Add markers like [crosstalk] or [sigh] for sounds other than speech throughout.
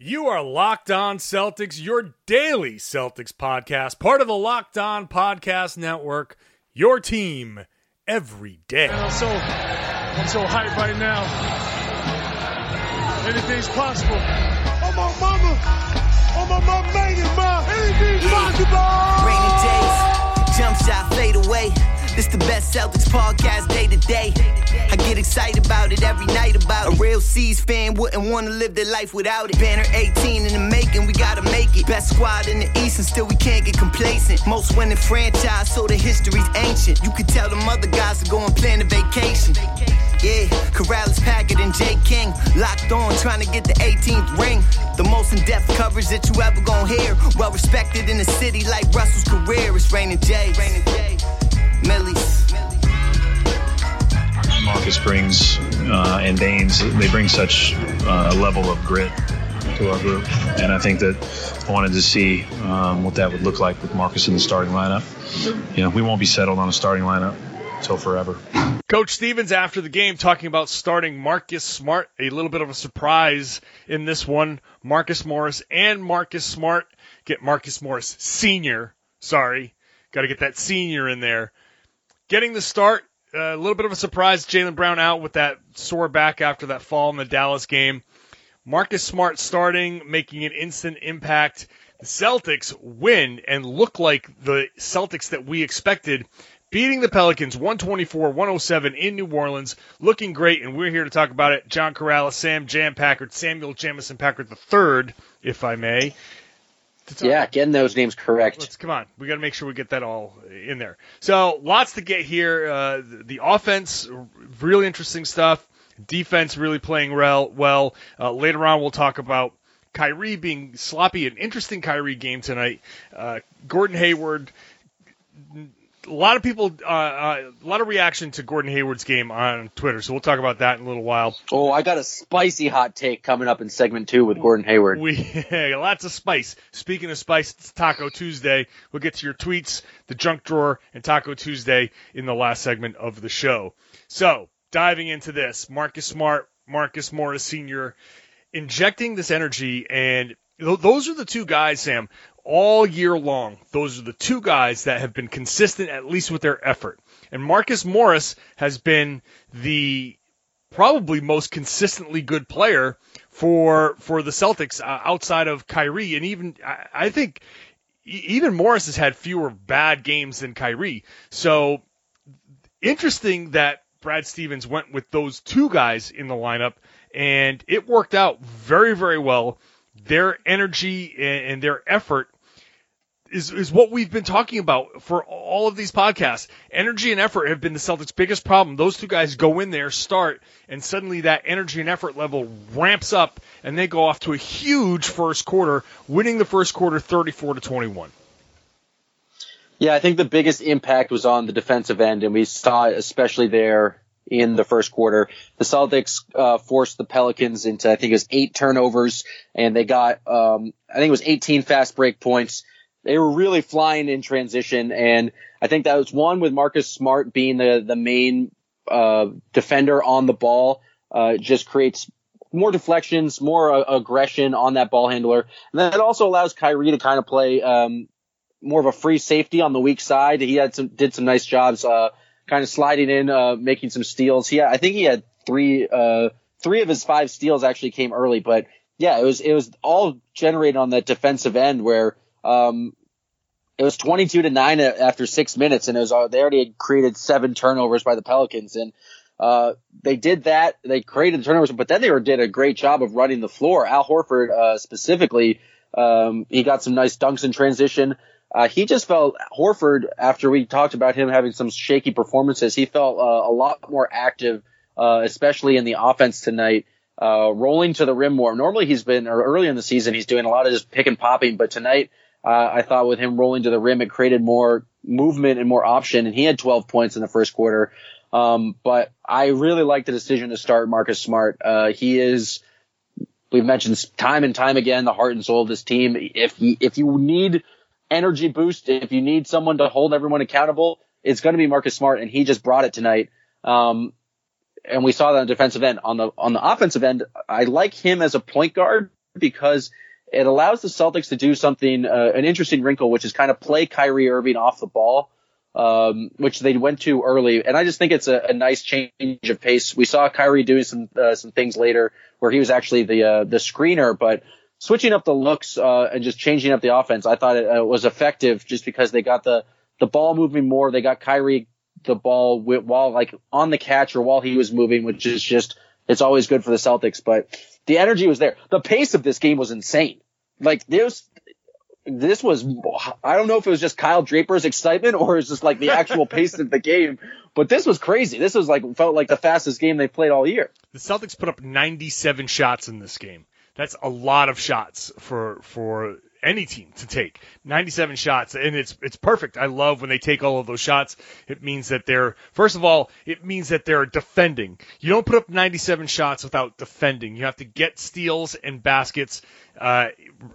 You are Locked On Celtics, your daily Celtics podcast, part of the Locked On Podcast Network, your team every day. I'm so, I'm so hyped right now. Anything's possible. Oh my mama, oh my mama made it, ma. Anything's possible. Rainy days, jump shot fade away. This the best Celtics podcast day to day. I get excited about it every night about it. A real C's fan wouldn't want to live their life without it. Banner 18 in the making, we gotta make it. Best squad in the East and still we can't get complacent. Most winning franchise, so the history's ancient. You could tell them other guys to go and plan a vacation. Yeah, Karalis, Packard, and Jay King locked on, trying to get the 18th ring. The most in-depth coverage that you ever gonna hear. Well respected in the city like Russell's career. It's Raining J. Raining J. Millie's. Marcus brings uh, and Baynes, they bring such uh, a level of grit to our group, and I think that I wanted to see um, what that would look like with Marcus in the starting lineup. You know, we won't be settled on a starting lineup until forever. Coach Stevens after the game talking about starting Marcus Smart, a little bit of a surprise in this one. Marcus Morris and Marcus Smart get Marcus Morris Senior. Sorry, got to get that senior in there. Getting the start, uh, a little bit of a surprise. Jaylen Brown out with that sore back after that fall in the Dallas game. Marcus Smart starting, making an instant impact. The Celtics win and look like the Celtics that we expected, beating the Pelicans 124-107 in New Orleans, looking great, and we're here to talk about it. John Karalis, Sam Jam Packard, Samuel Jamison Packard III, if I may. Yeah, getting those names correct. Let's come on. We got to make sure we get that all in there. So lots to get here. Uh, the offense, really interesting stuff. Defense really playing well. Well, uh, later on we'll talk about Kyrie being sloppy. An interesting Kyrie game tonight. Uh, Gordon Hayward. A lot of people, uh, uh, a lot of reaction to Gordon Hayward's game on Twitter. So we'll talk about that in a little while. Oh, I got a spicy hot take coming up in segment two with Gordon Hayward. We [laughs] lots of spice. Speaking of spice, it's Taco Tuesday. We'll get to your tweets, the junk drawer, and Taco Tuesday in the last segment of the show. So diving into this, Marcus Smart, Marcus Morris Sr. injecting this energy, and those are the two guys, Sam, all year long. Those are the two guys that have been consistent, at least with their effort. And Marcus Morris has been the probably most consistently good player for for the Celtics uh, outside of Kyrie, and even I, I think even Morris has had fewer bad games than Kyrie. So interesting that Brad Stevens went with those two guys in the lineup, and it worked out very very well. Their energy and their effort is, is what we've been talking about for all of these podcasts. Energy and effort have been the Celtics' biggest problem. Those two guys go in there, start, and suddenly that energy and effort level ramps up, and they go off to a huge first quarter, winning the first quarter 34 to 21. Yeah, I think the biggest impact was on the defensive end, and we saw it especially there in the first quarter. The Celtics uh, forced the Pelicans into I think it was eight turnovers, and they got um, I think it was 18 fast break points they were really flying in transition, and I think that was one with Marcus Smart being the the main uh, defender on the ball. Uh, just creates more deflections, more uh, aggression on that ball handler, and that also allows Kyrie to kind of play um, more of a free safety on the weak side. He had some did some nice jobs, uh, kind of sliding in, uh, making some steals. He had, I think he had three uh, three of his five steals actually came early, but yeah, it was it was all generated on that defensive end where um, it was 22 to 9 after six minutes, and it was uh, they already had created seven turnovers by the Pelicans, and uh, they did that. They created the turnovers, but then they were, did a great job of running the floor. Al Horford uh, specifically, um, he got some nice dunks in transition. Uh, he just felt Horford after we talked about him having some shaky performances. He felt uh, a lot more active, uh, especially in the offense tonight. Rolling to the rim more. Normally he's been, or early in the season, he's doing a lot of just pick and popping, but tonight uh, I thought with him rolling to the rim, it created more movement and more option, and he had 12 points in the first quarter. Um, but I really like the decision to start Marcus Smart. Uh, he is, we've mentioned time and time again, the heart and soul of this team. If you, if you need energy boost, if you need someone to hold everyone accountable, it's going to be Marcus Smart, and he just brought it tonight. Um, and we saw that on the defensive end. On the on the offensive end, I like him as a point guard because it allows the Celtics to do something, uh, an interesting wrinkle, which is kind of play Kyrie Irving off the ball, um, which they went to early. And I just think it's a, a nice change of pace. We saw Kyrie doing some uh, some things later where he was actually the uh, the screener, but switching up the looks uh, and just changing up the offense, I thought it uh, was effective just because they got the the ball moving more. They got Kyrie the ball while like on the catch or while he was moving, which is just it's always good for the Celtics. But the energy was there. The pace of this game was insane. Like this, this was I don't know if it was just Kyle Draper's excitement or it's just like the actual [laughs] pace of the game, but this was crazy. This was like felt like the fastest game they played all year. The Celtics put up 97 shots in this game. That's a lot of shots for for any team to take. 97 shots and it's it's perfect. I love when they take all of those shots. It means that they're first of all it means that they're defending. You don't put up 97 shots without defending. You have to get steals and baskets uh,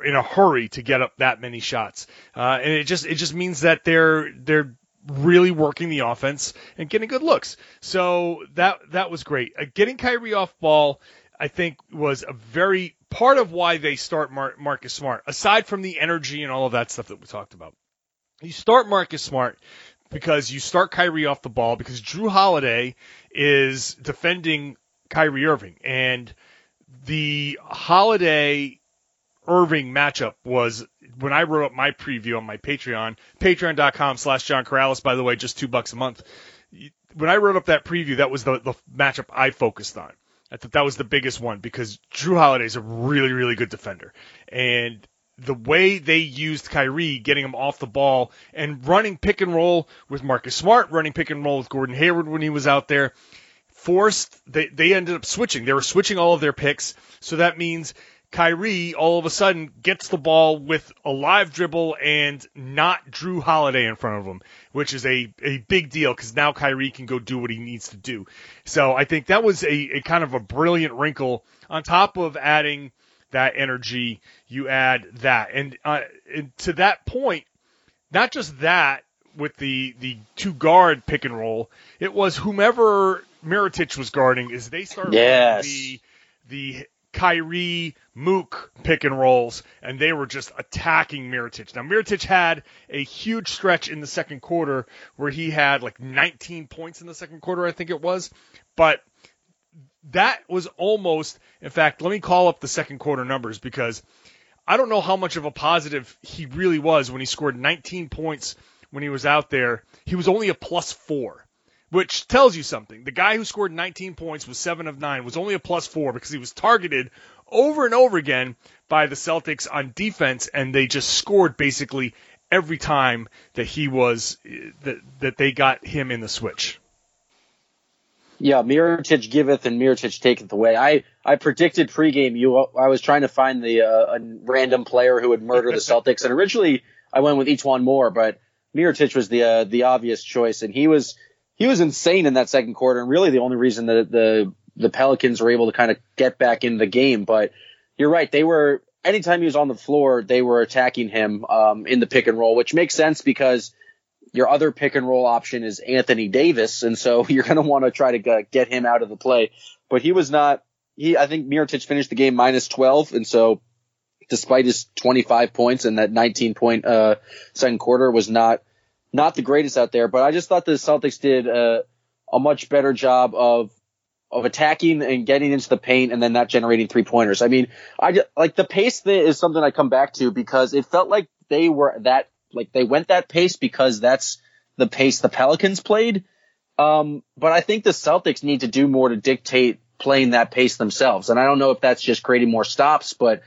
in a hurry to get up that many shots. Uh, and it just it just means that they're they're really working the offense and getting good looks. So that that was great. Uh, getting Kyrie off ball I think was a very part of why they start Mar- Marcus Smart, aside from the energy and all of that stuff that we talked about. You start Marcus Smart because you start Kyrie off the ball because Jrue Holiday is defending Kyrie Irving and the Holiday Irving matchup was when I wrote up my preview on my Patreon, patreon.com slash John Karalis, by the way, just two bucks a month. When I wrote up that preview, that was the, the matchup I focused on. I thought that was the biggest one because Jrue Holiday is a really, really good defender. And the way they used Kyrie, getting him off the ball and running pick and roll with Marcus Smart, running pick and roll with Gordon Hayward when he was out there, forced, they, they ended up switching. They were switching all of their picks. So that means Kyrie all of a sudden gets the ball with a live dribble and not Jrue Holiday in front of him, which is a, a big deal because now Kyrie can go do what he needs to do. So I think that was a, a kind of a brilliant wrinkle on top of adding that energy. You add that. And, uh, and to that point, not just that with the, the two guard pick and roll, it was whomever Mirotic was guarding is they started yes. the, the Kyrie, Mook pick and rolls, and they were just attacking Mirotic. Now, Mirotic had a huge stretch in the second quarter where he had like 19 points in the second quarter, I think it was. But that was almost, in fact, let me call up the second quarter numbers because I don't know how much of a positive he really was when he scored 19 points when he was out there. He was only a plus four which tells you something. The guy who scored 19 points was 7 of 9, was only a plus 4 because he was targeted over and over again by the Celtics on defense, and they just scored basically every time that he was that that they got him in the switch. Yeah, Mirotic giveth and Mirotic taketh away. I, I predicted pregame you. I was trying to find the uh, a random player who would murder the [laughs] Celtics, and originally I went with E'Twaun Moore, but Mirotic was the uh, the obvious choice, and he was he was insane in that second quarter, and really the only reason that the the Pelicans were able to kind of get back in the game. But you're right, they were anytime he was on the floor, they were attacking him um, in the pick and roll, which makes sense because your other pick and roll option is Anthony Davis, and so [laughs] you're going to want to try to get him out of the play. But he was not. He, I think Mirotic finished the game minus 12, and so despite his 25 points and that 19 point uh, second quarter was not not the greatest out there, but I just thought the Celtics did a, a much better job of of attacking and getting into the paint and then not generating three pointers. I mean, I like the pace thing is something I come back to because it felt like they were that like they went that pace because that's the pace the Pelicans played. Um, but I think the Celtics need to do more to dictate playing that pace themselves. And I don't know if that's just creating more stops, but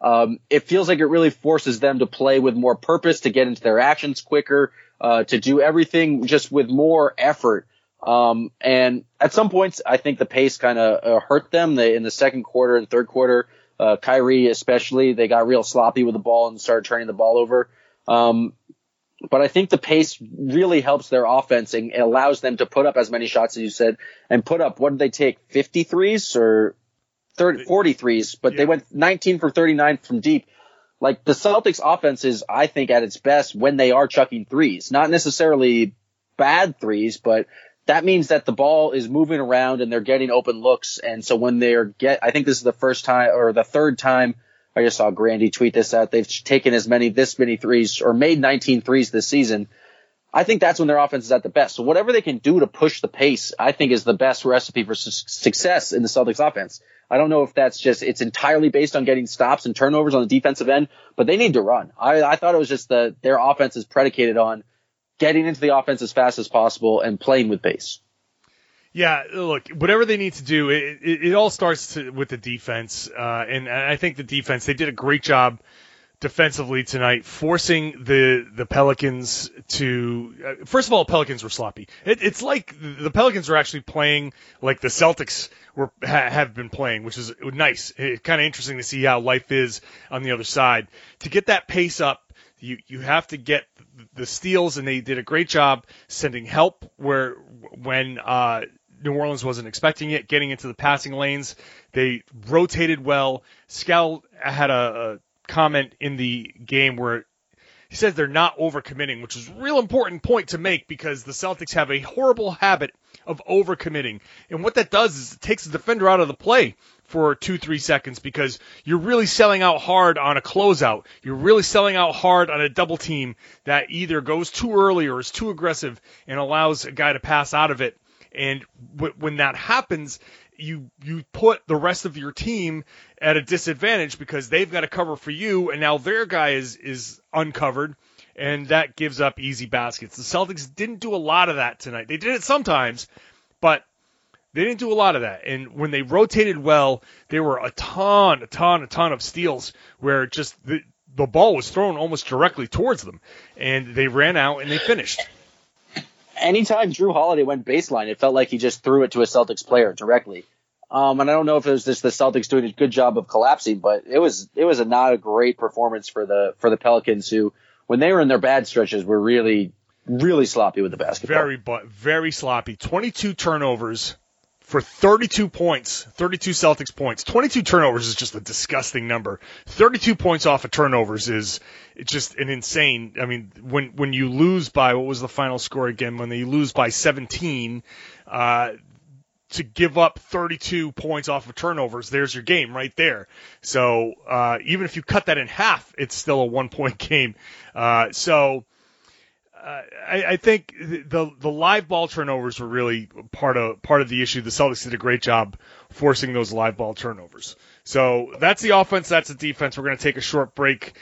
um, it feels like it really forces them to play with more purpose, to get into their actions quicker, uh, to do everything just with more effort. Um, and at some points, I think the pace kind of uh, hurt them. They, in the second quarter and third quarter, uh, Kyrie especially, they got real sloppy with the ball and started turning the ball over. Um, but I think the pace really helps their offense and it allows them to put up as many shots as you said and put up, what did they take? 53s or 30, 43s, but yeah. they went 19 for 39 from deep like the Celtics offense is, I think, at its best when they are chucking threes. Not necessarily bad threes, but that means that the ball is moving around and they're getting open looks. And so when they're get, I think this is the first time or the third time I just saw Grandy tweet this out. They've taken as many, this many threes or made 19 threes this season. I think that's when their offense is at the best. So whatever they can do to push the pace, I think is the best recipe for su- success in the Celtics offense. I don't know if that's just, it's entirely based on getting stops and turnovers on the defensive end, but they need to run. I, I thought it was just that their offense is predicated on getting into the offense as fast as possible and playing with pace. Yeah, look, whatever they need to do, it, it, it all starts to, with the defense, uh, and I think the defense they did a great job defensively tonight, forcing the the Pelicans to. Uh, first of all, Pelicans were sloppy. It, it's like the Pelicans are actually playing like the Celtics were ha, have been playing, which is nice. It's kind of interesting to see how life is on the other side. To get that pace up, you you have to get the steals, and they did a great job sending help where when uh, New Orleans wasn't expecting it, getting into the passing lanes. They rotated well. Scal had a, a comment in the game where he says they're not overcommitting, which is a real important point to make because the Celtics have a horrible habit of overcommitting. And what that does is it takes the defender out of the play for two, three seconds because you're really selling out hard on a closeout. You're really selling out hard on a double team that either goes too early or is too aggressive and allows a guy to pass out of it. And w- when that happens, you you put the rest of your team at a disadvantage because they've got to cover for you, and now their guy is is uncovered, and that gives up easy baskets. The Celtics didn't do a lot of that tonight. They did it sometimes, but they didn't do a lot of that. And when they rotated well, there were a ton, a ton, a ton of steals where just the the ball was thrown almost directly towards them, and they ran out and they finished anytime Jrue Holiday went baseline, it felt like he just threw it to a Celtics player directly. Um, and I don't know if it was just the Celtics doing a good job of collapsing, but it was it was a not a great performance for the for the Pelicans who, when they were in their bad stretches, were really really sloppy with the basketball. Very but very sloppy. Twenty two turnovers for 32 points, 32 Celtics points. 22 turnovers is just a disgusting number. 32 points off of turnovers is just an insane. I mean, when when you lose by what was the final score again? When they lose by 17, uh, to give up 32 points off of turnovers, there's your game right there. So uh, even if you cut that in half, it's still a one point [laughs] game. Uh, so uh, I, I, think the the live ball turnovers were really part of part of the issue. The Celtics did a great job forcing those live ball turnovers. So that's the offense. That's the defense. We're going to take a short break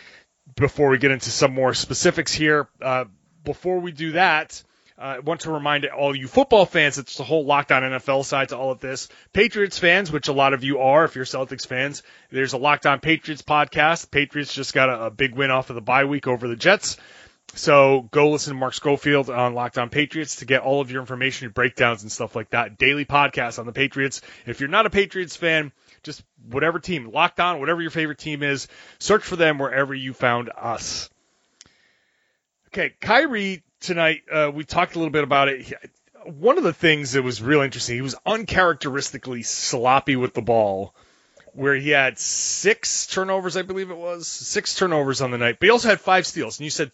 before we get into some more specifics here. Uh, before we do that, uh, I want to remind all you football fans it's the whole Locked On NFL side to all of this. Patriots fans, which a lot of you are, if you're Celtics fans, there's a Locked On Patriots podcast. Patriots just got a, a big win off of the bye week over the Jets. So go listen to Mark Schofield on Locked On Patriots to get all of your information and breakdowns and stuff like that. Daily podcast on the Patriots. If you're not a Patriots fan, just whatever team, Locked On, whatever your favorite team is, search for them wherever you found us. Okay, Kyrie tonight, uh, we talked a little bit about it. One of the things that was real interesting, he was uncharacteristically sloppy with the ball where he had six turnovers, I believe it was, six turnovers on the night, but he also had five steals. And you said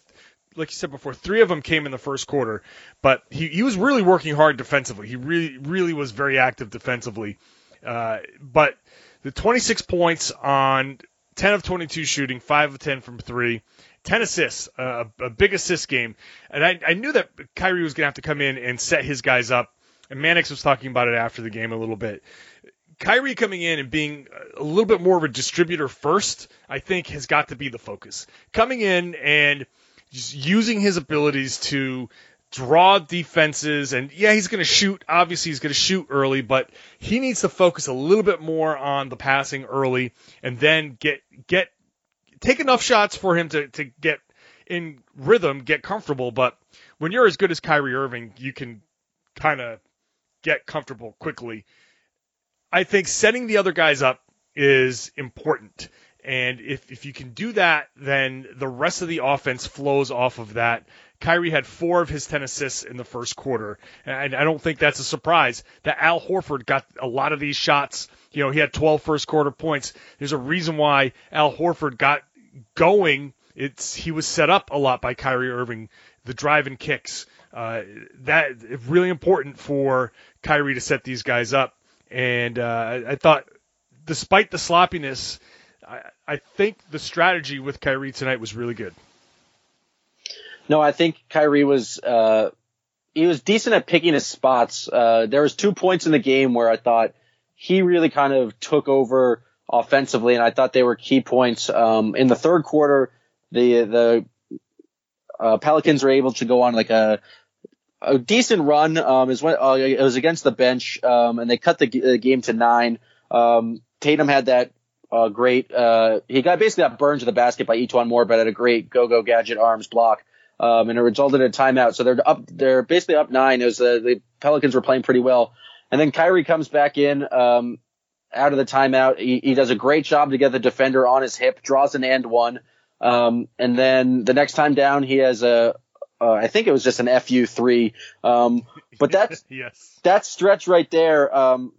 like you said before, three of them came in the first quarter, but he, he was really working hard defensively. He really, really was very active defensively. Uh, but the 26 points on 10 of 22 shooting, 5 of 10 from 3, 10 assists, uh, a big assist game. And I, I knew that Kyrie was going to have to come in and set his guys up. And Mannix was talking about it after the game a little bit. Kyrie coming in and being a little bit more of a distributor first, I think has got to be the focus. Coming in and – using his abilities to draw defenses. And yeah he's going to shoot. Obviously he's going to shoot early but he needs to focus a little bit more on the passing early and then get get take enough shots for him to to get in rhythm get comfortable. But when you're as good as Kyrie Irving you can kind of get comfortable quickly. I think setting the other guys up is important and if, if you can do that, then the rest of the offense flows off of that. Kyrie had four of his 10 assists in the first quarter. And I don't think that's a surprise that Al Horford got a lot of these shots. You know, he had 12 first quarter points. There's a reason why Al Horford got going. It's, he was set up a lot by Kyrie Irving, the drive and kicks. Uh, that really important for Kyrie to set these guys up. And, uh, I thought despite the sloppiness, I, I think the strategy with Kyrie tonight was really good. No, I think Kyrie was uh, he was decent at picking his spots. Uh, there was two points in the game where I thought he really kind of took over offensively, and I thought they were key points. Um, in the third quarter, the the uh, Pelicans were able to go on like a a decent run. Um, is when uh, it was against the bench, um, and they cut the, the game to nine. Um, Tatum had that uh, great. Uh, he got basically got burned to the basket by E'Twaun Moore, but had a great go-go gadget arms block, um, and it resulted in a timeout. So they're up. They're basically up nine. It was uh, the Pelicans were playing pretty well, and then Kyrie comes back in um, out of the timeout. He, he does a great job to get the defender on his hip, draws an and one, um, and then the next time down he has a. Uh, I think it was just an FU three, um, but [laughs] that's yes. that stretch right there. Um,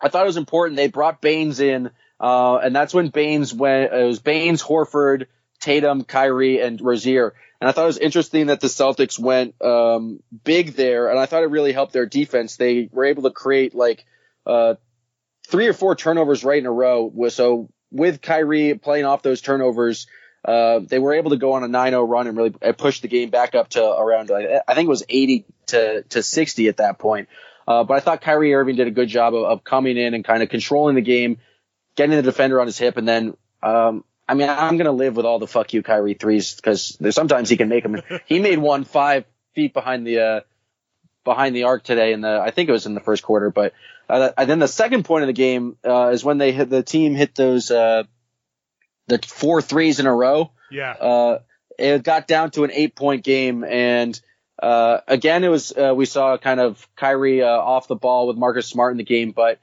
I thought it was important. They brought Baynes in, uh, and that's when Baynes went. It was Baynes, Horford, Tatum, Kyrie, and Rozier. And I thought it was interesting that the Celtics went um, big there, and I thought it really helped their defense. They were able to create like uh, three or four turnovers right in a row. So with Kyrie playing off those turnovers, uh, they were able to go on a 9-0 run and really push the game back up to around I think it was 80 to to 60 at that point. Uh, but I thought Kyrie Irving did a good job of, of coming in and kind of controlling the game, getting the defender on his hip, and then um, I mean I'm gonna live with all the fuck you Kyrie threes because sometimes he can make them. he made one five feet behind the uh, behind the arc today the I think it was in the first quarter, but uh, and then the second point of the game uh, is when they hit the team hit those uh, the four threes in a row. Yeah. Uh, it got down to an eight point game and uh, again, it was uh, we saw kind of Kyrie uh, off the ball with Marcus Smart in the game, but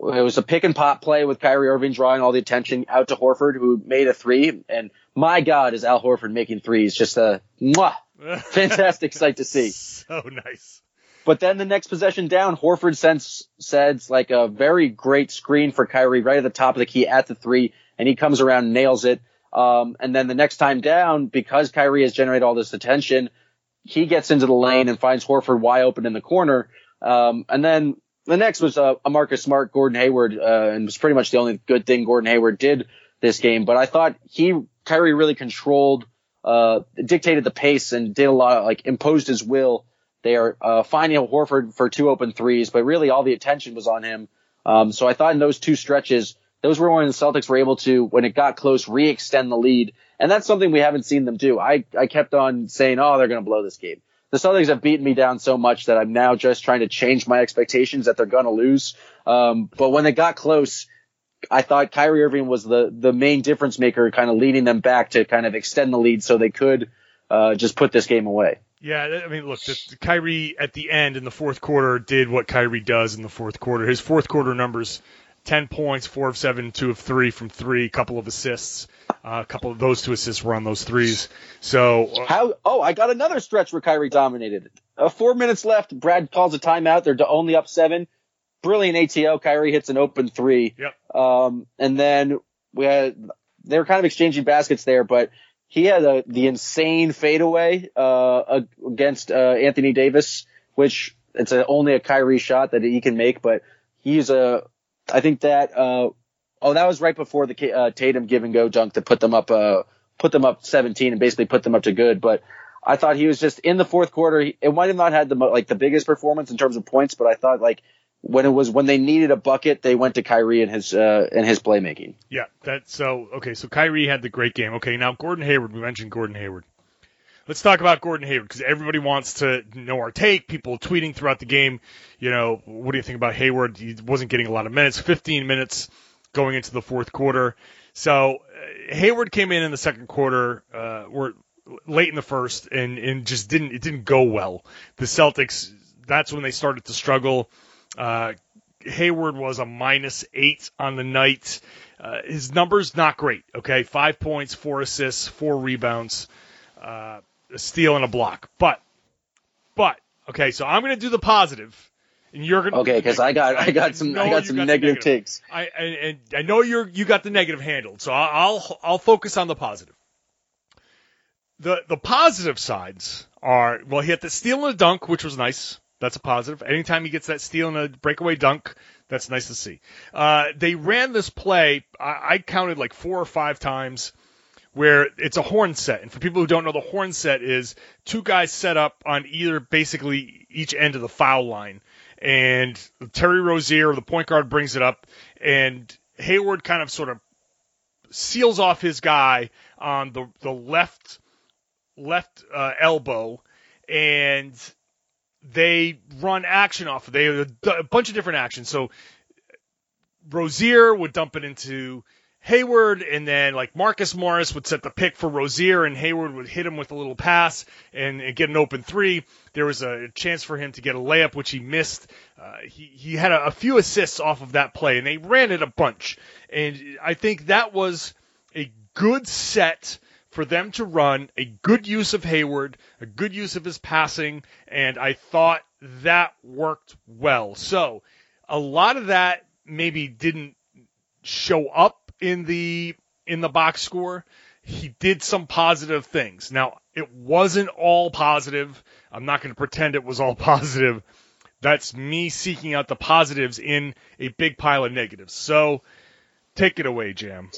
it was a pick and pop play with Kyrie Irving drawing all the attention out to Horford, who made a three. And my God, is Al Horford making threes? Just a mwah, [laughs] fantastic sight to see. So nice. But then the next possession down, Horford sends sends like a very great screen for Kyrie right at the top of the key at the three, and he comes around, nails it. Um, and then the next time down, because Kyrie has generated all this attention, he gets into the lane and finds Horford wide open in the corner. Um, and then the next was uh, a Marcus Smart, Gordon Hayward, uh, and was pretty much the only good thing Gordon Hayward did this game. But I thought he, Kyrie really controlled, uh, dictated the pace and did a lot of, like, imposed his will there, uh, finding Horford for two open threes, but really all the attention was on him. Um, so I thought in those two stretches, those were when the Celtics were able to, when it got close, re-extend the lead and that's something we haven't seen them do. I, I kept on saying, oh, they're going to blow this game. The Celtics have beaten me down so much that I'm now just trying to change my expectations that they're going to lose. Um, but when they got close, I thought Kyrie Irving was the, the main difference maker, kind of leading them back to kind of extend the lead so they could, uh, just put this game away. Yeah, I mean, look, the, the Kyrie at the end in the fourth quarter did what Kyrie does in the fourth quarter. His fourth quarter numbers 10 points, 4 of 7, 2 of 3 from 3, a couple of assists. Uh, a couple of those two assists were on those threes. So uh, how? Oh, I got another stretch where Kyrie dominated. Uh, four minutes left. Brad calls a timeout. They're only up seven. Brilliant ATO. Kyrie hits an open three. Yep. Um, and then we had they were kind of exchanging baskets there, but he had a, the insane fadeaway uh, against uh, Anthony Davis, which it's a, only a Kyrie shot that he can make, but he's a I think that uh, oh that was right before the uh, Tatum give and go dunk to put them up uh, put them up 17 and basically put them up to good. But I thought he was just in the fourth quarter. It might have not had the like the biggest performance in terms of points, but I thought like when it was when they needed a bucket, they went to Kyrie and his uh, and his playmaking. Yeah, that so okay. So Kyrie had the great game. Okay, now Gordon Hayward. We mentioned Gordon Hayward. Let's talk about Gordon Hayward because everybody wants to know our take. People tweeting throughout the game, you know, what do you think about Hayward? He wasn't getting a lot of minutes, 15 minutes going into the fourth quarter. So uh, Hayward came in in the second quarter, uh, or late in the first, and and just didn't it didn't go well. The Celtics, that's when they started to struggle. Uh, Hayward was a minus eight on the night. Uh, his numbers not great. Okay, five points, four assists, four rebounds. Uh, a steal and a block. But, but okay, so I'm going to do the positive, and you're going to okay because I got I got some I got some got negative, negative, takes. I and, and, I know you're you got the negative handled, so I'll I'll focus on the positive. The the positive sides are well, he had the steal and a dunk, which was nice. That's a positive. Anytime he gets that steal and a breakaway dunk, that's nice to see. Uh, they ran this play. I, I counted like four or five times where it's a horn set. And for people who don't know, the horn set is two guys set up on either basically each end of the foul line. And Terry Rozier, the point guard, brings it up, and Hayward kind of sort of seals off his guy on the the left left uh, elbow, and they run action off. They a bunch of different actions. So Rozier would dump it into Hayward, and then like Marcus Morris would set the pick for Rozier, and Hayward would hit him with a little pass and, and get an open three. There was a chance for him to get a layup, which he missed. Uh, he he had a, a few assists off of that play, and they ran it a bunch. And I think that was a good set for them to run, a good use of Hayward, a good use of his passing, and I thought that worked well. So a lot of that maybe didn't show up in the in the box score. He did some positive things. Now, it wasn't all positive. I'm not going to pretend it was all [laughs] positive. That's me seeking out the positives in a big pile of negatives. So, take it away, Jam.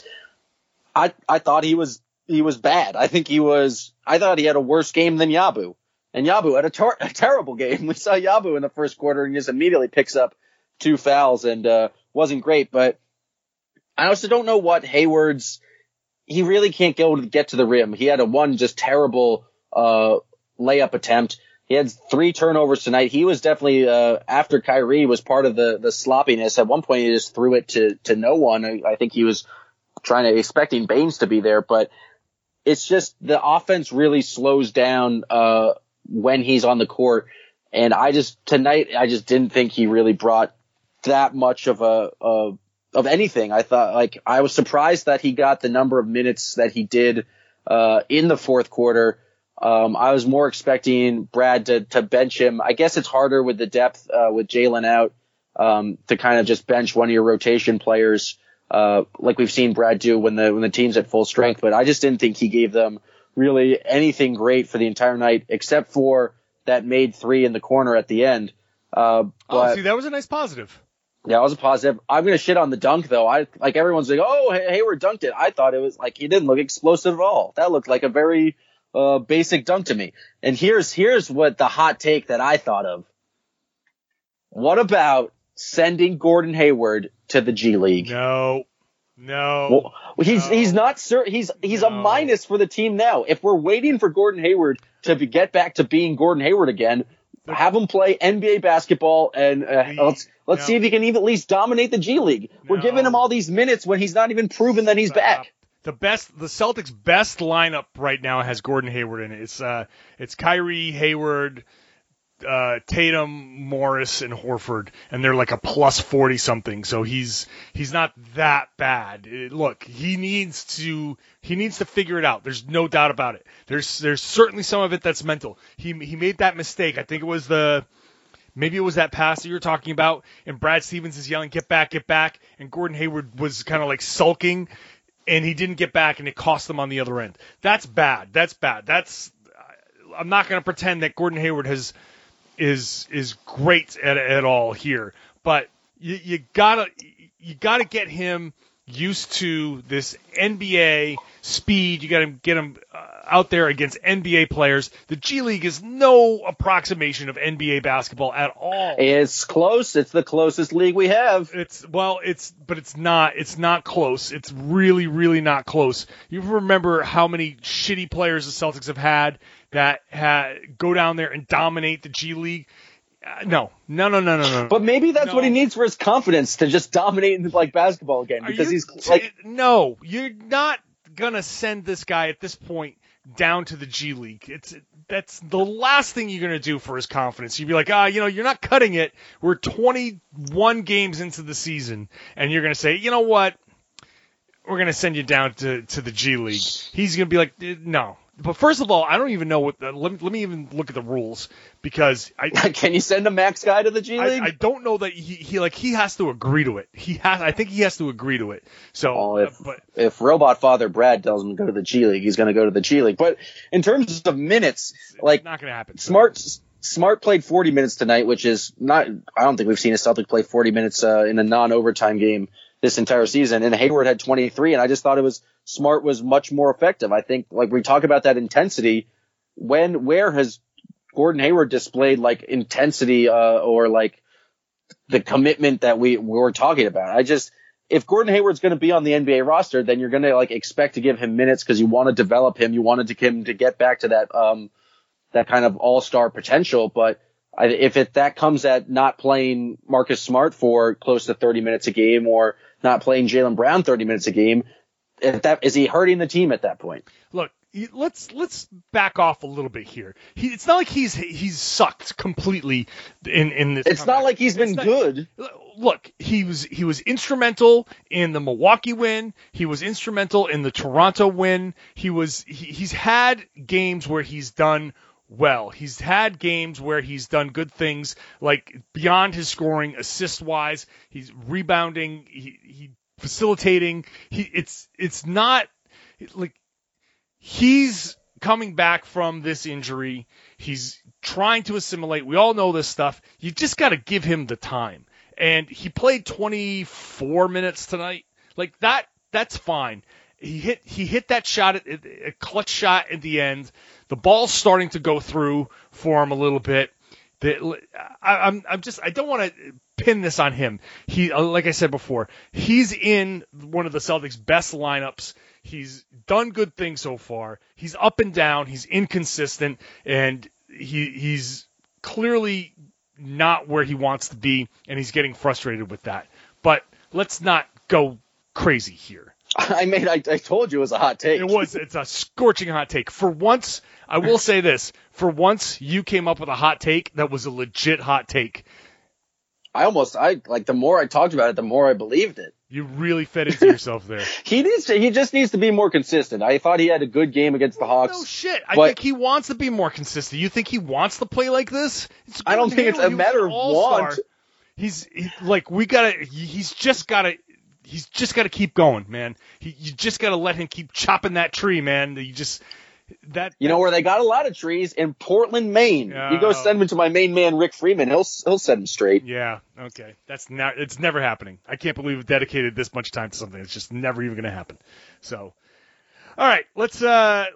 I I thought he was he was bad. I think he was. I thought he had a worse game than Yabu, and Yabu had a, ter- [laughs] a terrible game. We saw Yabu in the first quarter and just immediately picks up two fouls and uh, wasn't great. But I also don't know what Hayward's. He really can't go to get to the rim. He had a one just terrible uh, layup attempt. He had three turnovers tonight. He was definitely uh, after Kyrie was part of the the sloppiness. At one point, he just threw it to to no one. I, I think he was trying to expecting Baynes to be there, but it's just the offense really slows down uh, when he's on the court. And I just tonight I just didn't think he really brought that much of a, a of anything. I thought like I was surprised that he got the number of minutes that he did uh, in the fourth quarter. Um, I was more expecting Brad to, to bench him. I guess it's harder with the depth uh, with Jaylen out um, to kind of just bench one of your rotation players, uh, like we've seen Brad do when the when the team's at full strength. But I just didn't think he gave them really anything great for the entire night, except for that made three in the corner at the end. Uh, but, oh, see, that was a nice positive. Yeah, it was a positive. I'm gonna shit on the dunk though. I like everyone's like, oh, Hayward dunked it. I thought it was like he didn't look explosive at all. That looked like a very uh, basic dunk to me. And here's here's what the hot take that I thought of. What about sending Gordon Hayward to the G League? No, no. Well, he's no, he's not sir. He's he's no. a minus for the team now. If we're waiting for Gordon Hayward to be, get back to being Gordon Hayward again, have him play NBA basketball and uh, let's let's no. see if he can even at least dominate the G League. We're giving him all these minutes when he's not even proven that he's Stop. back. The best, the Celtics' best lineup right now has Gordon Hayward in it. It's uh, it's Kyrie Hayward, uh, Tatum, Morris, and Horford, and they're like a plus forty something. So he's he's not that bad. Uh, look, he needs to he needs to figure it out. There's no doubt about it. There's there's certainly some of it that's mental. He he made that mistake. I think it was the Maybe it was that pass that you were talking about, and Brad Stevens is yelling, "Get back, get back!" And Gordon Hayward was kind of like sulking, and he didn't get back, and it cost them on the other end. That's bad. That's bad. That's. I'm not going to pretend that Gordon Hayward has is is great at at all here, but you, you gotta you gotta get him used to this NBA speed. You got to get him uh, out there against NBA players. The G League is no approximation of NBA basketball at all. It's close. It's the closest league we have. It's well, it's but it's not. It's not close. It's really, really not close. You remember how many shitty players the Celtics have had that had, go down there and dominate the G League. Uh, no, no, no, no, no, no. But maybe that's No. what he needs for his confidence to just dominate in the like basketball again because you he's like no, you're not gonna send this guy at this point down to the G League. It's that's the last thing you're gonna do for his confidence. You'd be like, ah, you know, you're not cutting it. We're 21 games into the season, and you're gonna say, you know what? We're gonna send you down to to the G League. He's gonna be like, no. But first of all, I don't even know what. The, let me let me even look at the rules because I [laughs] can you send a max guy to the G League? I, I don't know that he, he like he has to agree to it. He has I think he has to agree to it. So if, uh, but if Robot Father Brad tells him to go to the G League, he's going to go to the G League. But in terms of minutes, like not going to happen. smart Smart played 40 minutes tonight, which is not. I don't think we've seen a Celtic play 40 minutes uh, in a non-overtime game this entire season. And Hayward had 23, and I just thought it was Smart was much more effective. I think like we talk about that intensity. When where has Gordon Hayward displayed like intensity uh, or like the commitment that we, we were talking about? I just if Gordon Hayward's going to be on the NBA roster, then you're going to like expect to give him minutes because you want to develop him. You wanted to him to get back to that um that kind of all star potential. But I, if it that comes at not playing Marcus Smart for close to 30 minutes a game or not playing Jaylen Brown 30 minutes a game, if that is he hurting the team at that point? Look, let's let's back off a little bit here. He, it's not like he's he's sucked completely in in this. It's comeback. not like he's been not, good. Look, he was he was instrumental in the Milwaukee win. He was instrumental in the Toronto win. He was he, he's had games where he's done well. He's had games where he's done good things, like beyond his scoring, assist wise. He's rebounding. He, he facilitating. He it's it's not like he's coming back from this injury. He's trying to assimilate. We all know this stuff. You just got to give him the time. And he played 24 minutes tonight. Like that, that's fine. He hit, he hit that shot, at, a clutch shot at the end. The ball's starting to go through for him a little bit. The, I, I'm, I'm just, I don't want to pin this on him. He, uh, like I said before, he's in one of the Celtics' best lineups. He's done good things so far. He's up and down. He's inconsistent, and he he's clearly not where he wants to be, and he's getting frustrated with that. But let's not go crazy here. [laughs] I mean, I, I told you it was a hot take. It was. It's a scorching hot take. For once, I will [laughs] say this. For once, you came up with a hot take that was a legit hot take. I almost, I like the more I talked about it, the more I believed it. You really fed into yourself there. [laughs] he needs to. He just needs to be more consistent. I thought he had a good game against the oh, Hawks. No shit. I think he wants to be more consistent. You think he wants to play like this? I don't think it's a matter of want. He's he, like we gotta. He's just gotta. He's just gotta keep going, man. He, you just gotta let him keep chopping that tree, man. You just that. You know where they got a lot of trees in Portland, Maine. Yeah. You go send them to my main man Rick Freeman. He'll he'll set them straight. Yeah. Okay. That's not. It's never happening. I can't believe we've dedicated this much time to something. It's just never even gonna happen. So, all right. Let's uh,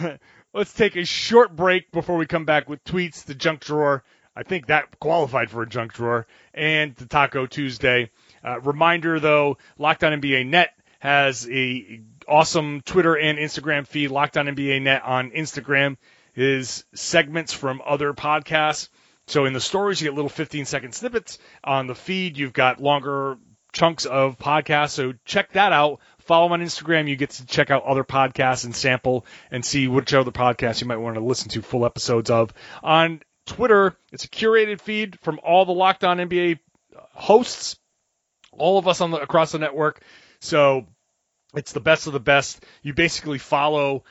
[laughs] let's take a short break before we come back with tweets, the junk drawer. I think that qualified for a junk drawer and the Taco Tuesday. Uh, reminder though, Locked On NBA Net has a awesome Twitter and Instagram feed. Locked On NBA Net on Instagram is segments from other podcasts. So in the stories, you get little 15 second snippets. On the feed, you've got longer chunks of podcasts. So check that out. Follow them on Instagram. You get to check out other podcasts and sample and see which other podcasts you might want to listen to full episodes of. On Twitter, it's a curated feed from all the Locked On NBA hosts, all of us on the across the network. So it's the best of the best. You basically follow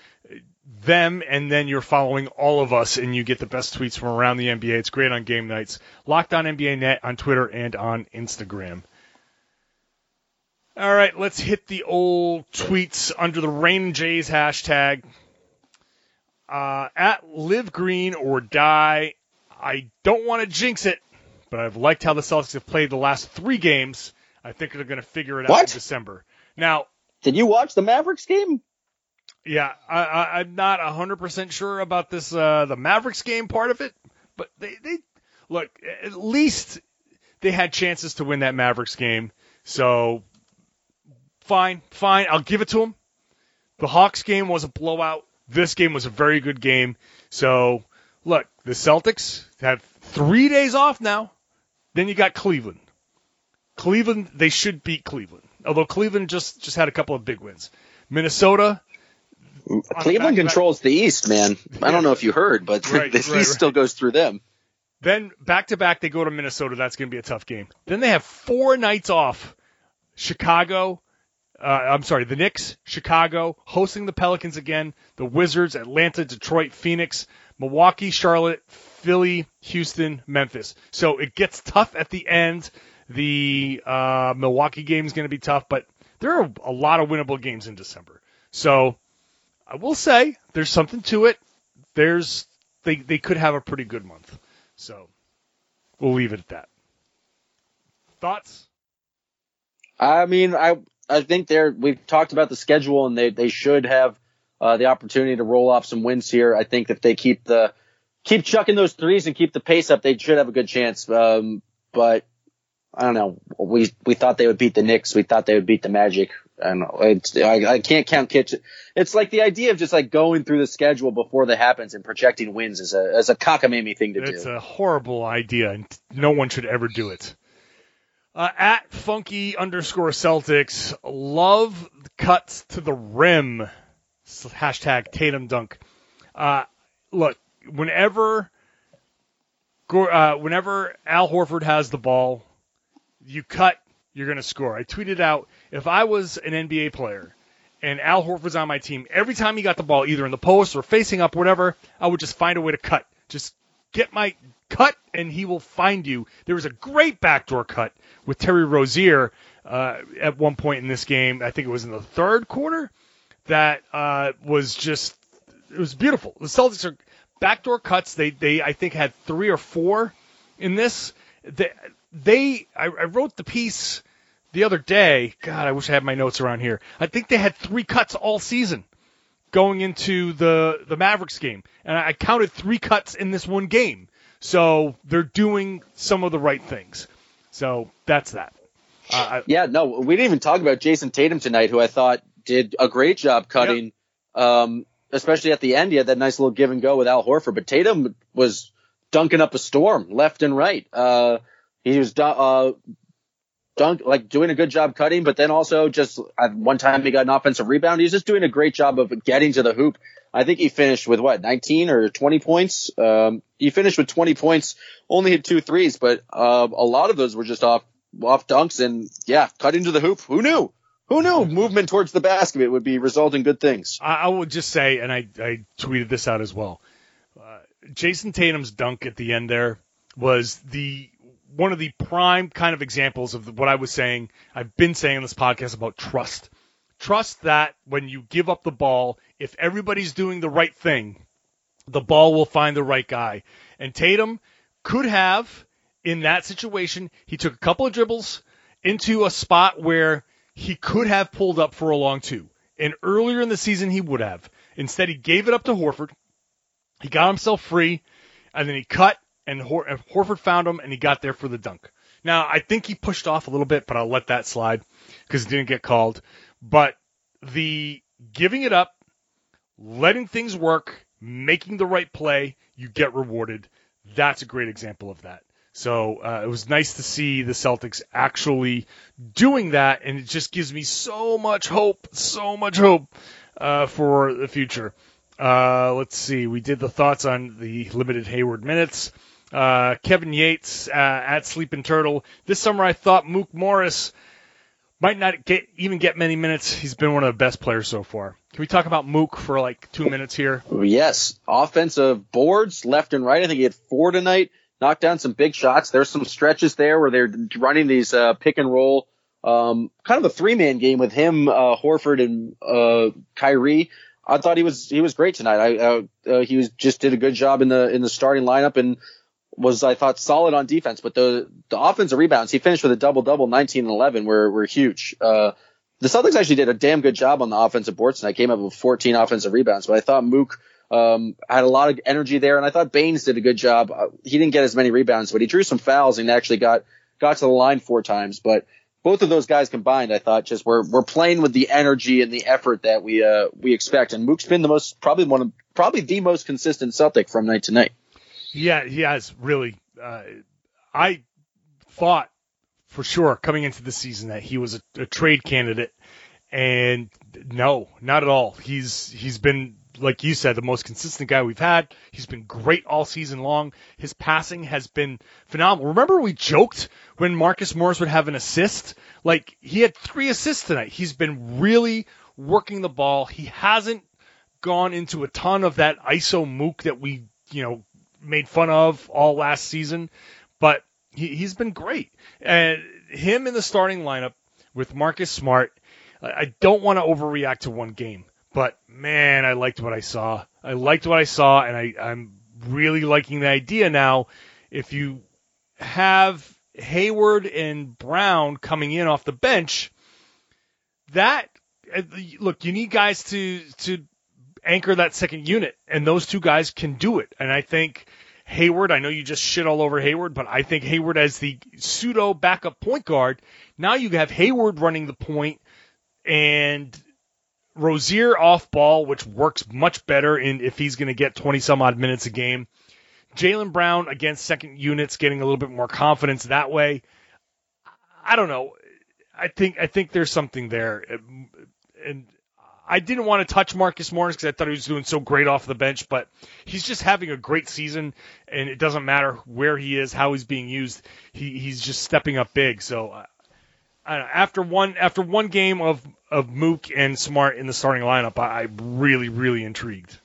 them and then you're following all of us and you get the best tweets from around the NBA. It's great on game nights. Locked on NBA Net on Twitter and on Instagram. All right, let's hit the old tweets under the Rain Jays hashtag. Uh, at live green or die. I don't want to jinx it, but I've liked how the Celtics have played the last three games. I think they're going to figure it out What? in December. Now, Did you watch the Mavericks game? yeah, I, I, I'm not 100% sure about this, uh, the Mavericks game part of it, but they, they, look, at least they had chances to win that Mavericks game. So, fine, fine. I'll give it to them. The Hawks game was a blowout. This game was a very good game. So, look, the Celtics have three days off now. Then you got Cleveland. Cleveland, they should beat Cleveland. Although Cleveland just, just had a couple of big wins. Minnesota, Cleveland controls the East, man. I don't know if you heard, but [laughs] Right, the right, East right. still goes through them. Then back to back, they go to Minnesota. That's going to be a tough game. Then they have four nights off. Chicago, uh, I'm sorry, the Knicks, Chicago, hosting the Pelicans again, the Wizards, Atlanta, Detroit, Phoenix, Milwaukee, Charlotte, Philly, Houston, Memphis. So it gets tough at the end. The uh, Milwaukee game is going to be tough, but there are a lot of winnable games in December. So I will say there's something to it. There's they they could have a pretty good month. So we'll leave it at that. Thoughts? I mean, I I think they're we've talked about the schedule and they they should have uh, the opportunity to roll off some wins here. I think if they keep the keep chucking those threes and keep the pace up, they should have a good chance. Um, but I don't know. We we thought they would beat the Knicks. We thought they would beat the Magic. Know. It's, I, I can't count kitchen. It's like the idea of just like going through the schedule before that happens and projecting wins is a is a cockamamie thing to It's do. It's a horrible idea, and no one should ever do it. Uh, at funky underscore Celtics, love cuts to the rim. Hashtag Tatum dunk. Uh, look, whenever, uh, whenever Al Horford has the ball, you cut, you're going to score. I tweeted out if I was an NBA player and Al Horford's on my team, every time he got the ball, either in the post or facing up, whatever, I would just find a way to cut. Just get my cut, and he will find you. There was a great backdoor cut with Terry Rozier uh, at one point in this game. I think it was in the third quarter. That uh, was just it was beautiful. The Celtics are backdoor cuts. They they I think had three or four in this. They, they I, I wrote the piece the other day. God, I wish I had my notes around here. I think they had three cuts all season going into the the Mavericks game, and I counted three cuts in this one game. So they're doing some of the right things. So that's that. Uh, I, Yeah, no, we didn't even talk about Jayson Tatum tonight, who I thought did a great job cutting. Um, especially at the end, he had that nice little give and go with Al Horford. But Tatum was dunking up a storm left and right. Uh, he was uh, dunk like doing a good job cutting, but then also just at one time he got an offensive rebound. He's just doing a great job of getting to the hoop. I think he finished with what 19 or 20 points. Um, he finished with 20 points, only hit two threes, but uh, a lot of those were just off off dunks and yeah, cut into the hoop. Who knew? Who knew movement towards the basket would be result in good things? I, I would just say, and I, I tweeted this out as well. Uh, Jayson Tatum's dunk at the end there was the one of the prime kind of examples of what I was saying. I've been saying in this podcast about trust. Trust that when you give up the ball, if everybody's doing the right thing, the ball will find the right guy. And Tatum could have, in that situation, he took a couple of dribbles into a spot where he could have pulled up for a long two. And earlier in the season, he would have. Instead, he gave it up to Horford. He got himself free, and then he cut, and Hor- Horford found him, and he got there for the dunk. Now, I think he pushed off a little bit, but I'll let that slide because it didn't get called. But the giving it up, letting things work, making the right play, you get rewarded. That's a great example of that. So uh, it was nice to see the Celtics actually doing that, and it just gives me so much hope, so much hope uh, for the future. Uh, let's see. We did the thoughts on the limited Hayward minutes. Uh, Kevin Yates uh, at Sleeping Turtle. This summer, I thought Mook Morris might not get even get many minutes. He's been one of the best players so far. Can we talk about Mook for like two minutes here? Yes, offensive boards left and right. I think he had four tonight. Knocked down some big shots. There's some stretches there where they're running these uh, pick and roll, um, kind of a three man game with him, uh, Horford and uh, Kyrie. I thought he was he was great tonight. I uh, uh, he was just did a good job in the in the starting lineup and was I thought solid on defense. But the the offensive rebounds, he finished with a double double, 19 and 11, were were huge. Uh, the Celtics actually did a damn good job on the offensive boards tonight. Came up with 14 offensive rebounds, but I thought Mook um, had a lot of energy there, and I thought Baynes did a good job. Uh, he didn't get as many rebounds, but he drew some fouls and actually got got to the line four times. But both of those guys combined, I thought, just were were playing with the energy and the effort that we uh, we expect. And Mook's been the most probably one of probably the most consistent Celtic from night to night. Yeah, he has really. Uh, I thought for sure coming into the season that he was a, a trade candidate, and no, not at all. He's he's been like you said the most consistent guy we've had. He's been great all season long. His passing has been phenomenal. Remember we joked when Marcus Morris would have an assist? Like he had three assists tonight. He's been really working the ball. He hasn't gone into a ton of that ISO mook that we, you know, made fun of all last season, but he, he's been great. And him in the starting lineup with Marcus Smart, I I don't want to overreact to one game, but man, I liked what I saw. I liked what I saw, and I, I'm really liking the idea now. if you have Hayward and Brown coming in off the bench, that uh, look, you need guys to to anchor that second unit, and those two guys can do it. And I think Hayward, I know you just shit all over Hayward, but I think Hayward as the pseudo backup point guard. Now you have Hayward running the point and Rozier off ball, which works much better in if he's going to get 20 some odd minutes a game. Jaylen Brown against second units, getting a little bit more confidence that way. I don't know. I think I think there's something there, and I didn't want to touch Marcus Morris because I thought he was doing so great off the bench, but he's just having a great season, and it doesn't matter where he is, how he's being used. He he's just stepping up big. So uh, after one after one game of of Mook and Smart in the starting lineup, I, I'm really really intrigued.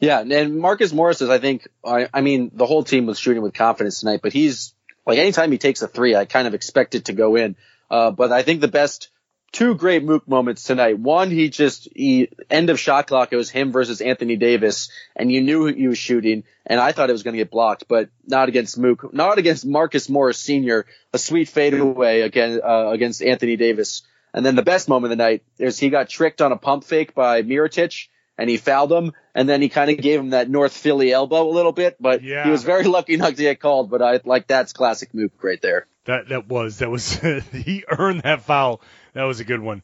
Yeah, and Marcus Morris is, I think, I, I mean, the whole team was shooting with confidence tonight, but he's like anytime he takes a three, I kind of expect it to go in. Uh, but I think the best two great Mook moments tonight. One, he just he end of shot clock. It was him versus Anthony Davis, and you knew he was shooting, and I thought it was going to get blocked, but not against Mook, not against Marcus Morris Sr. A sweet fadeaway again uh, against Anthony Davis. And then the best moment of the night is he got tricked on a pump fake by Mirotic and he fouled him, and then he kind of gave him that North Philly elbow a little bit, but yeah. he was very lucky not to get called. But I like that's classic Mook right there. That that was that was [laughs] he earned that foul that was a good one.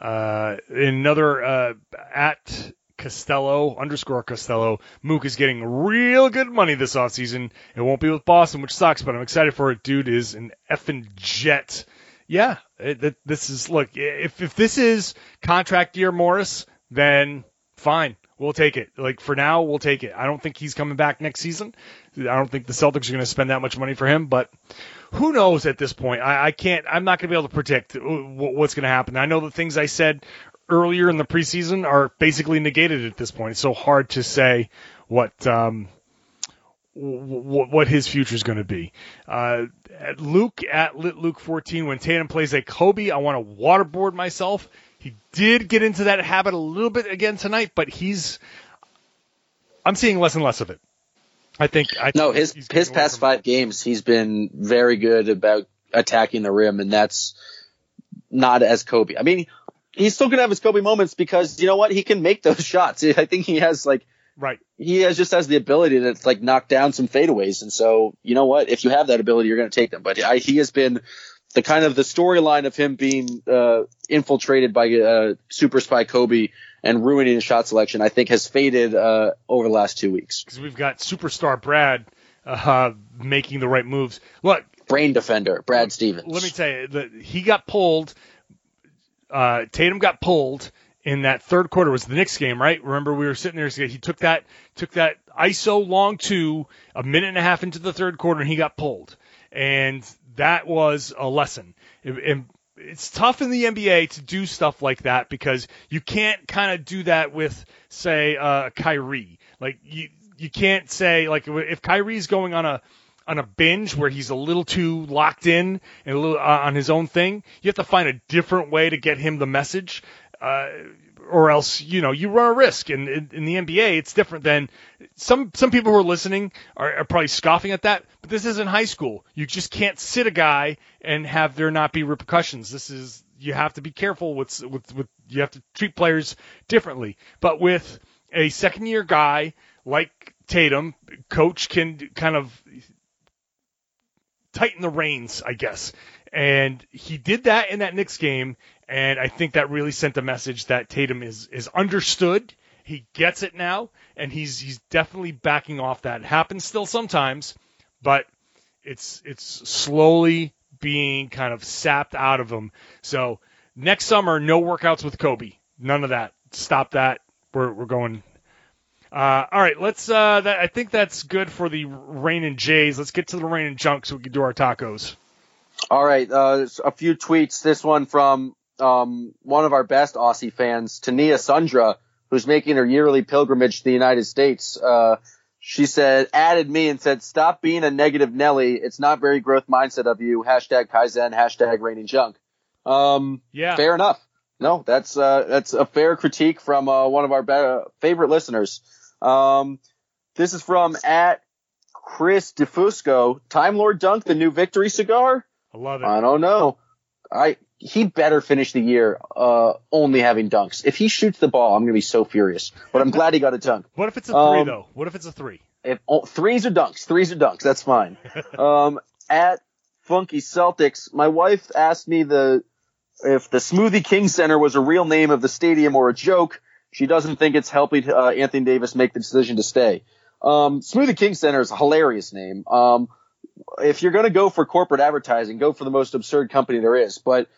Uh, another uh, at Costello underscore Costello. Mook is getting real good money this offseason. It won't be with Boston, which sucks, but I'm excited for it. Dude is an effing jet. Yeah, it, it, this is look. If if this is contract year Morris, then fine. We'll take it. Like for now, we'll take it. I don't think he's coming back next season. I don't think the Celtics are going to spend that much money for him, but who knows at this point? I, I can't. I'm not going to be able to predict what's going to happen. I know the things I said earlier in the preseason are basically negated at this point. It's so hard to say what um, w- what his future is going to be. Uh, at Luke at Lit Luke 14, when Tatum plays a Kobe, I want to waterboard myself. He did get into that habit a little bit again tonight, but he's I'm seeing less and less of it. I think. I no, his his past five games, he's been very good about attacking the rim, and that's not as Kobe. I mean, he's still gonna have his Kobe moments because you know what? He can make those [laughs] shots. I think he has like right. He has just has the ability to like knock down some fadeaways, and so you know what? If you have that ability, you're gonna take them. But I, he has been the kind of the storyline of him being uh, infiltrated by uh, super spy Kobe and ruining his shot selection, I think has faded uh, over the last two weeks. Because we've got superstar Brad uh, making the right moves. Look, brain defender Brad Stevens. Let me tell you that he got pulled. Uh, Tatum got pulled in that third quarter. It was the Knicks game, right? Remember we were sitting there. He took that took that ISO long two a minute and a half into the third quarter, and he got pulled. And that was a lesson. It's tough in the NBA to do stuff like that because you can't kind of do that with, say, uh, Kyrie. Like you, you can't say like if Kyrie's going on a on a binge where he's a little too locked in and a little uh, on his own thing, you have to find a different way to get him the message. Uh, or else you know you run a risk. And in, in, the NBA, it's different than some some people who are listening are, are, probably scoffing at that. But this isn't high school. You just can't sit a guy and have there not be repercussions. This is you have to be careful with with with you have to treat players differently. But with a second year guy like Tatum, coach can kind of tighten the reins, I guess. And he did that in that Knicks game, and I think that really sent a message that Tatum is is understood. He gets it now, and he's he's definitely backing off that. It happens still sometimes, but it's it's slowly being kind of sapped out of him. So next summer, no workouts with Kobe. None of that. Stop that. We're we're going. Uh, all right, let's. Uh, that, I think that's good for the rain and Jays. Let's get to the rain and junk so we can do our tacos. All right, uh, a few tweets. This one from um, one of our best Aussie fans, Tania Sundra, who's making her yearly pilgrimage to the United States. Uh, she said, added me and said, stop being a negative Nelly. It's not very growth mindset of you. Hashtag Kaizen, hashtag raining junk. Um, yeah. Fair enough. No, that's, uh, that's a fair critique from, uh, one of our be- favorite listeners. Um, this is from at Chris DeFusco, Time Lord Dunk, the new victory cigar. I love it. I don't know. I he better finish the year uh, only having dunks. If he shoots the ball, I'm gonna be so furious. But I'm glad he got a dunk. what if it's a three um, though? What if it's a three? If oh, threes are dunks, threes are dunks. That's fine. [laughs] um, at Funky Celtics, my wife asked me the if the Smoothie King Center was a real name of the stadium or a joke. She doesn't think it's helping uh, Anthony Davis make the decision to stay. Um, Smoothie King Center is a hilarious name. Um, if you're going to go for corporate advertising, go for the most absurd company there is. But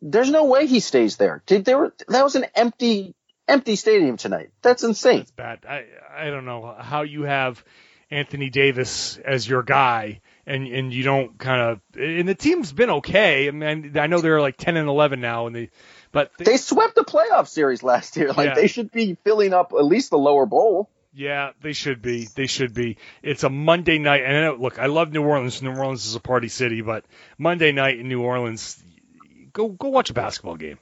there's no way he stays there. Did there? That was an empty, empty stadium tonight. That's insane. That's bad. I I don't know how you have Anthony Davis as your guy and and you don't kind of and the team's been okay. I mean I know they're like 10 and 11 now and they but they, They swept the playoff series last year. Like Yeah. they should be filling up at least the lower bowl. Yeah, they should be. They should be. It's a Monday night and I know, look, I love New Orleans. New Orleans is a party city, but Monday night in New Orleans go go watch a basketball game.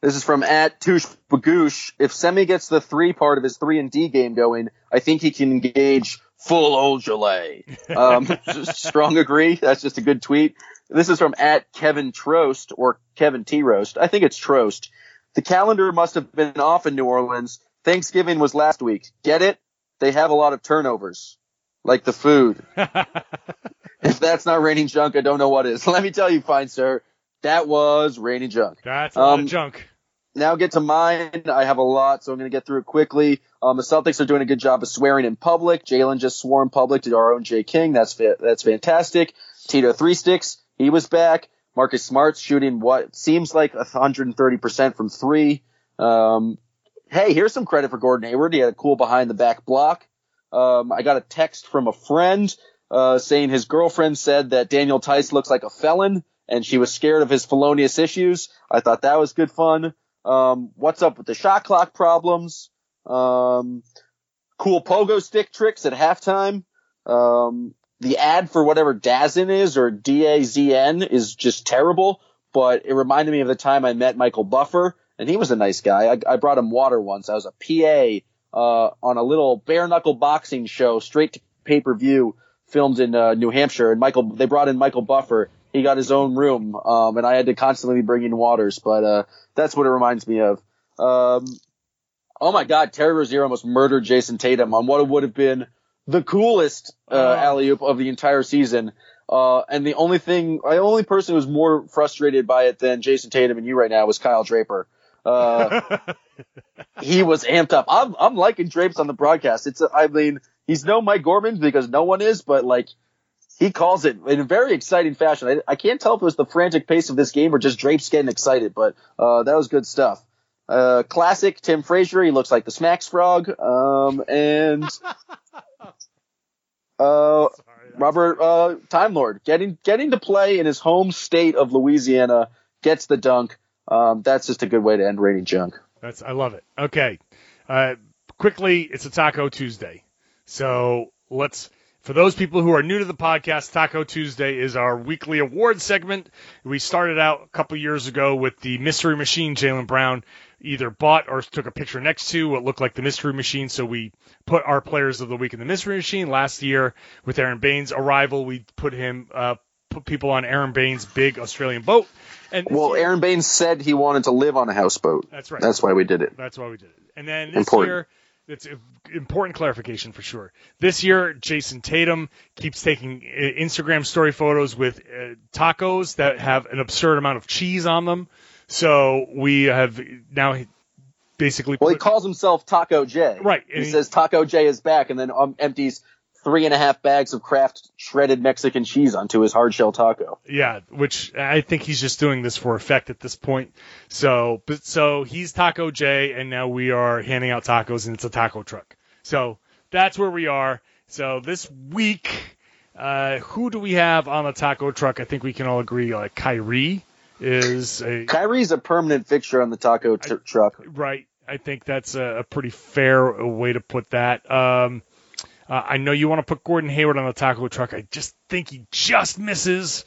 This is from at Touche Bagoosh. If Semi gets the three part of his three and D game going, I think he can engage full Ojeleye. [laughs] Um, strong agree. That's just a good tweet. This is from at Kevin Trost or Kevin T Roast. I think it's Trost. The calendar must have been off in New Orleans. Thanksgiving was last week. Get it? They have a lot of turnovers, like the food. [laughs] if that's not raining junk, I don't know what is. [laughs] Let me tell you, fine sir, that was raining junk That's a lot Um, of junk. now get to mine. I have a lot, so I'm going to get through it quickly. Um, the Celtics are doing a good job of swearing in public. Jaylen just swore in public to our own Jay King. That's fa- that's fantastic. Tito Three Sticks, he was back. Marcus Smart's shooting what seems like 130% from three. Um, hey, here's some credit for Gordon Hayward. He had a cool behind the back block. Um, I got a text from a friend uh, saying his girlfriend said that Daniel Theis looks like a felon and she was scared of his felonious issues. I thought that was good fun. Um, what's up with the shot clock problems? Um, cool pogo stick tricks at halftime. Um, the ad for whatever Dazn is or D-A-Z-N is just terrible, but it reminded me of the time I met Michael Buffer and he was a nice guy. I, I brought him water once. I was a PA, uh, on a little bare knuckle boxing show straight to pay per view filmed in, uh, New Hampshire and Michael, they brought in Michael Buffer. He got his own room, um, and I had to constantly be bringing waters, but, uh, that's what it reminds me of. Um, oh my God, Terry Rozier almost murdered Jayson Tatum on what would have been the coolest uh, Oh. alley oop of the entire season. Uh, and the only thing, the only person who was more frustrated by it than Jayson Tatum and you right now was Kyle Draper. Uh, he was amped up. I'm, I'm liking Drapes on the broadcast. It's, I mean, he's no Mike Gorman because no one is, but like, he calls it in a very exciting fashion. I, I can't tell if it was the frantic pace of this game or just Drapes getting excited, but, uh, that was good stuff. Uh, classic Tim Frazier. He looks like the Smacks frog. Um, and, [laughs] uh, Robert, uh, Time Lord getting, getting to play in his home state of Louisiana gets the dunk. Um, that's just a good way to end rating junk. That's I love it. Okay. Uh, quickly, it's a Taco Tuesday. So let's for those people who are new to the podcast, Taco Tuesday is our weekly award segment. We started out a couple years ago with the Mystery Machine. Jaylen Brown either bought or took a picture next to what looked like the Mystery Machine. So we put our players of the week in the Mystery Machine. Last year with Aaron Baynes' arrival, we put him uh, put people on Aaron Baynes' big Australian boat. And Well, year- Aaron Baynes said he wanted to live on a houseboat. That's right. That's why we did it. That's why we did it. And then this Important. year, it's important clarification for sure. This year, Jayson Tatum keeps taking uh, Instagram story photos with uh, tacos that have an absurd amount of cheese on them. So we have now basically Well, he calls himself Taco J. Right, He, he- says Taco J is back, and then um, empties three and a half bags of Kraft shredded Mexican cheese onto his hard shell taco. Yeah, which I think he's just doing this for effect at this point. So, but so he's Taco J, and now we are handing out tacos, and it's a taco truck. So that's where we are. So this week, uh, who do we have on the taco truck? I think we can all agree, like Kyrie is a Kyrie's a permanent fixture on the taco t- truck. right. I think that's a, a pretty fair way to put that. Um, uh, I know you want to put Gordon Hayward on the taco truck. I just think he just misses.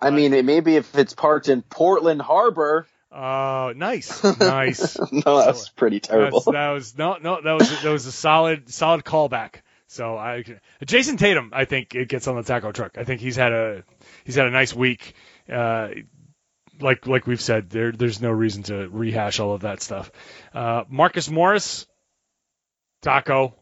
I mean, it maybe if it's parked in Portland Harbor. Uh, nice, [laughs] nice. no, that's pretty terrible. That's, that was no, no. That was that was a solid, solid callback. So I, Jayson Tatum, I think it gets on the taco truck. I think he's had a he's had a nice week. Uh, like like we've said, there there's no reason to rehash all of that stuff. Uh, Marcus Morris, taco.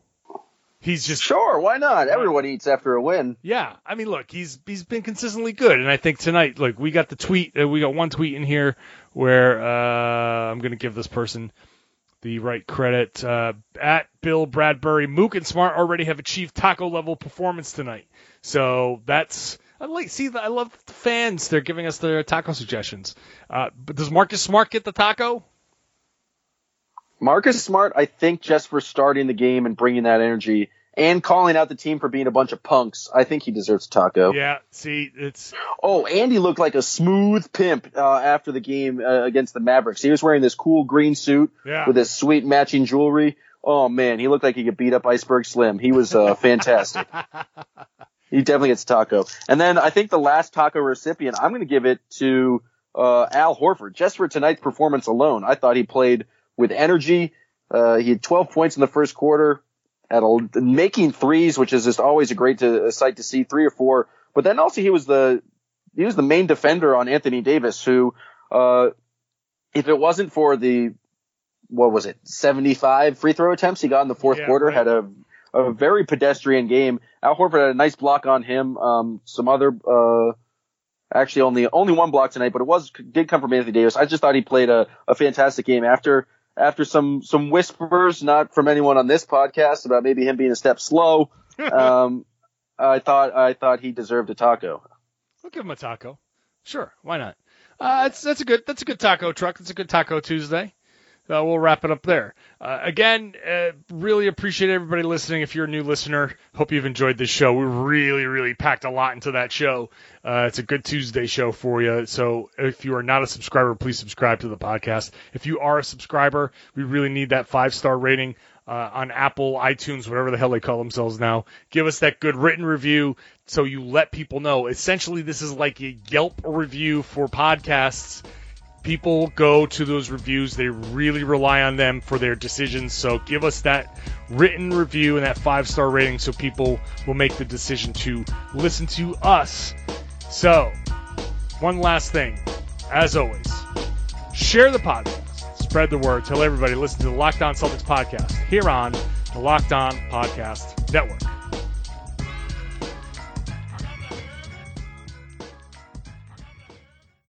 He's just Sure, why not? Everyone eats after a win. yeah. I mean, look, he's he's been consistently good, and I think tonight, look, we got the tweet. Uh, we got one tweet in here where uh, I'm going to give this person the right credit. Uh, at Bill Bradbury, Mook and Smart already have achieved taco level performance tonight. So that's I like see. I love the fans. They're giving us their taco suggestions. Uh, but does Marcus Smart get the taco? Marcus Smart, I think, just for starting the game and bringing that energy and calling out the team for being a bunch of punks, I think he deserves a taco. Yeah. See, it's Oh, Andy looked like a smooth pimp uh, after the game uh, against the Mavericks. He was wearing this cool green suit Yeah. with his sweet matching jewelry. Oh man, he looked like he could beat up Iceberg Slim. He was uh, fantastic. [laughs] he definitely gets a taco. And then I think the last taco recipient, I'm going to give it to uh, Al Horford just for tonight's performance alone. I thought he played with energy. Uh, he had 12 points in the first quarter, at a, making threes, which is just always a great to, a sight to see, three or four. But then also he was the he was the main defender on Anthony Davis, who, uh, if it wasn't for the what was it, 75 free throw attempts he got in the fourth Yeah, quarter, right. had a a very pedestrian game. Al Horford had a nice block on him. Um, some other, uh, actually only only one block tonight, but it was did come from Anthony Davis. I just thought he played a, a fantastic game after after some some whispers, not from anyone on this podcast, about maybe him being a step slow. [laughs] um, I thought I thought he deserved a taco. I'll give him a taco. Sure, why not? Uh, that's that's a good that's a good taco truck. That's a good Taco Tuesday. Uh, we'll wrap it up there. Uh, again, uh, really appreciate everybody listening. If you're a new listener, hope you've enjoyed this show. We really, really packed a lot into that show. Uh, it's a good Tuesday show for you. So if you are not a subscriber, please subscribe to the podcast. If you are a subscriber, we really need that five star rating uh, on Apple, iTunes, whatever the hell they call themselves now. Give us that good written review so you let people know. Essentially, this is like a Yelp review for podcasts. People go to those reviews. They really rely on them for their decisions. So give us that written review and that five star rating so people will make the decision to listen to us. So, one last thing. As always, share the podcast, spread the word, tell everybody, listen to the Locked On Celtics podcast here on the Locked On Podcast Network.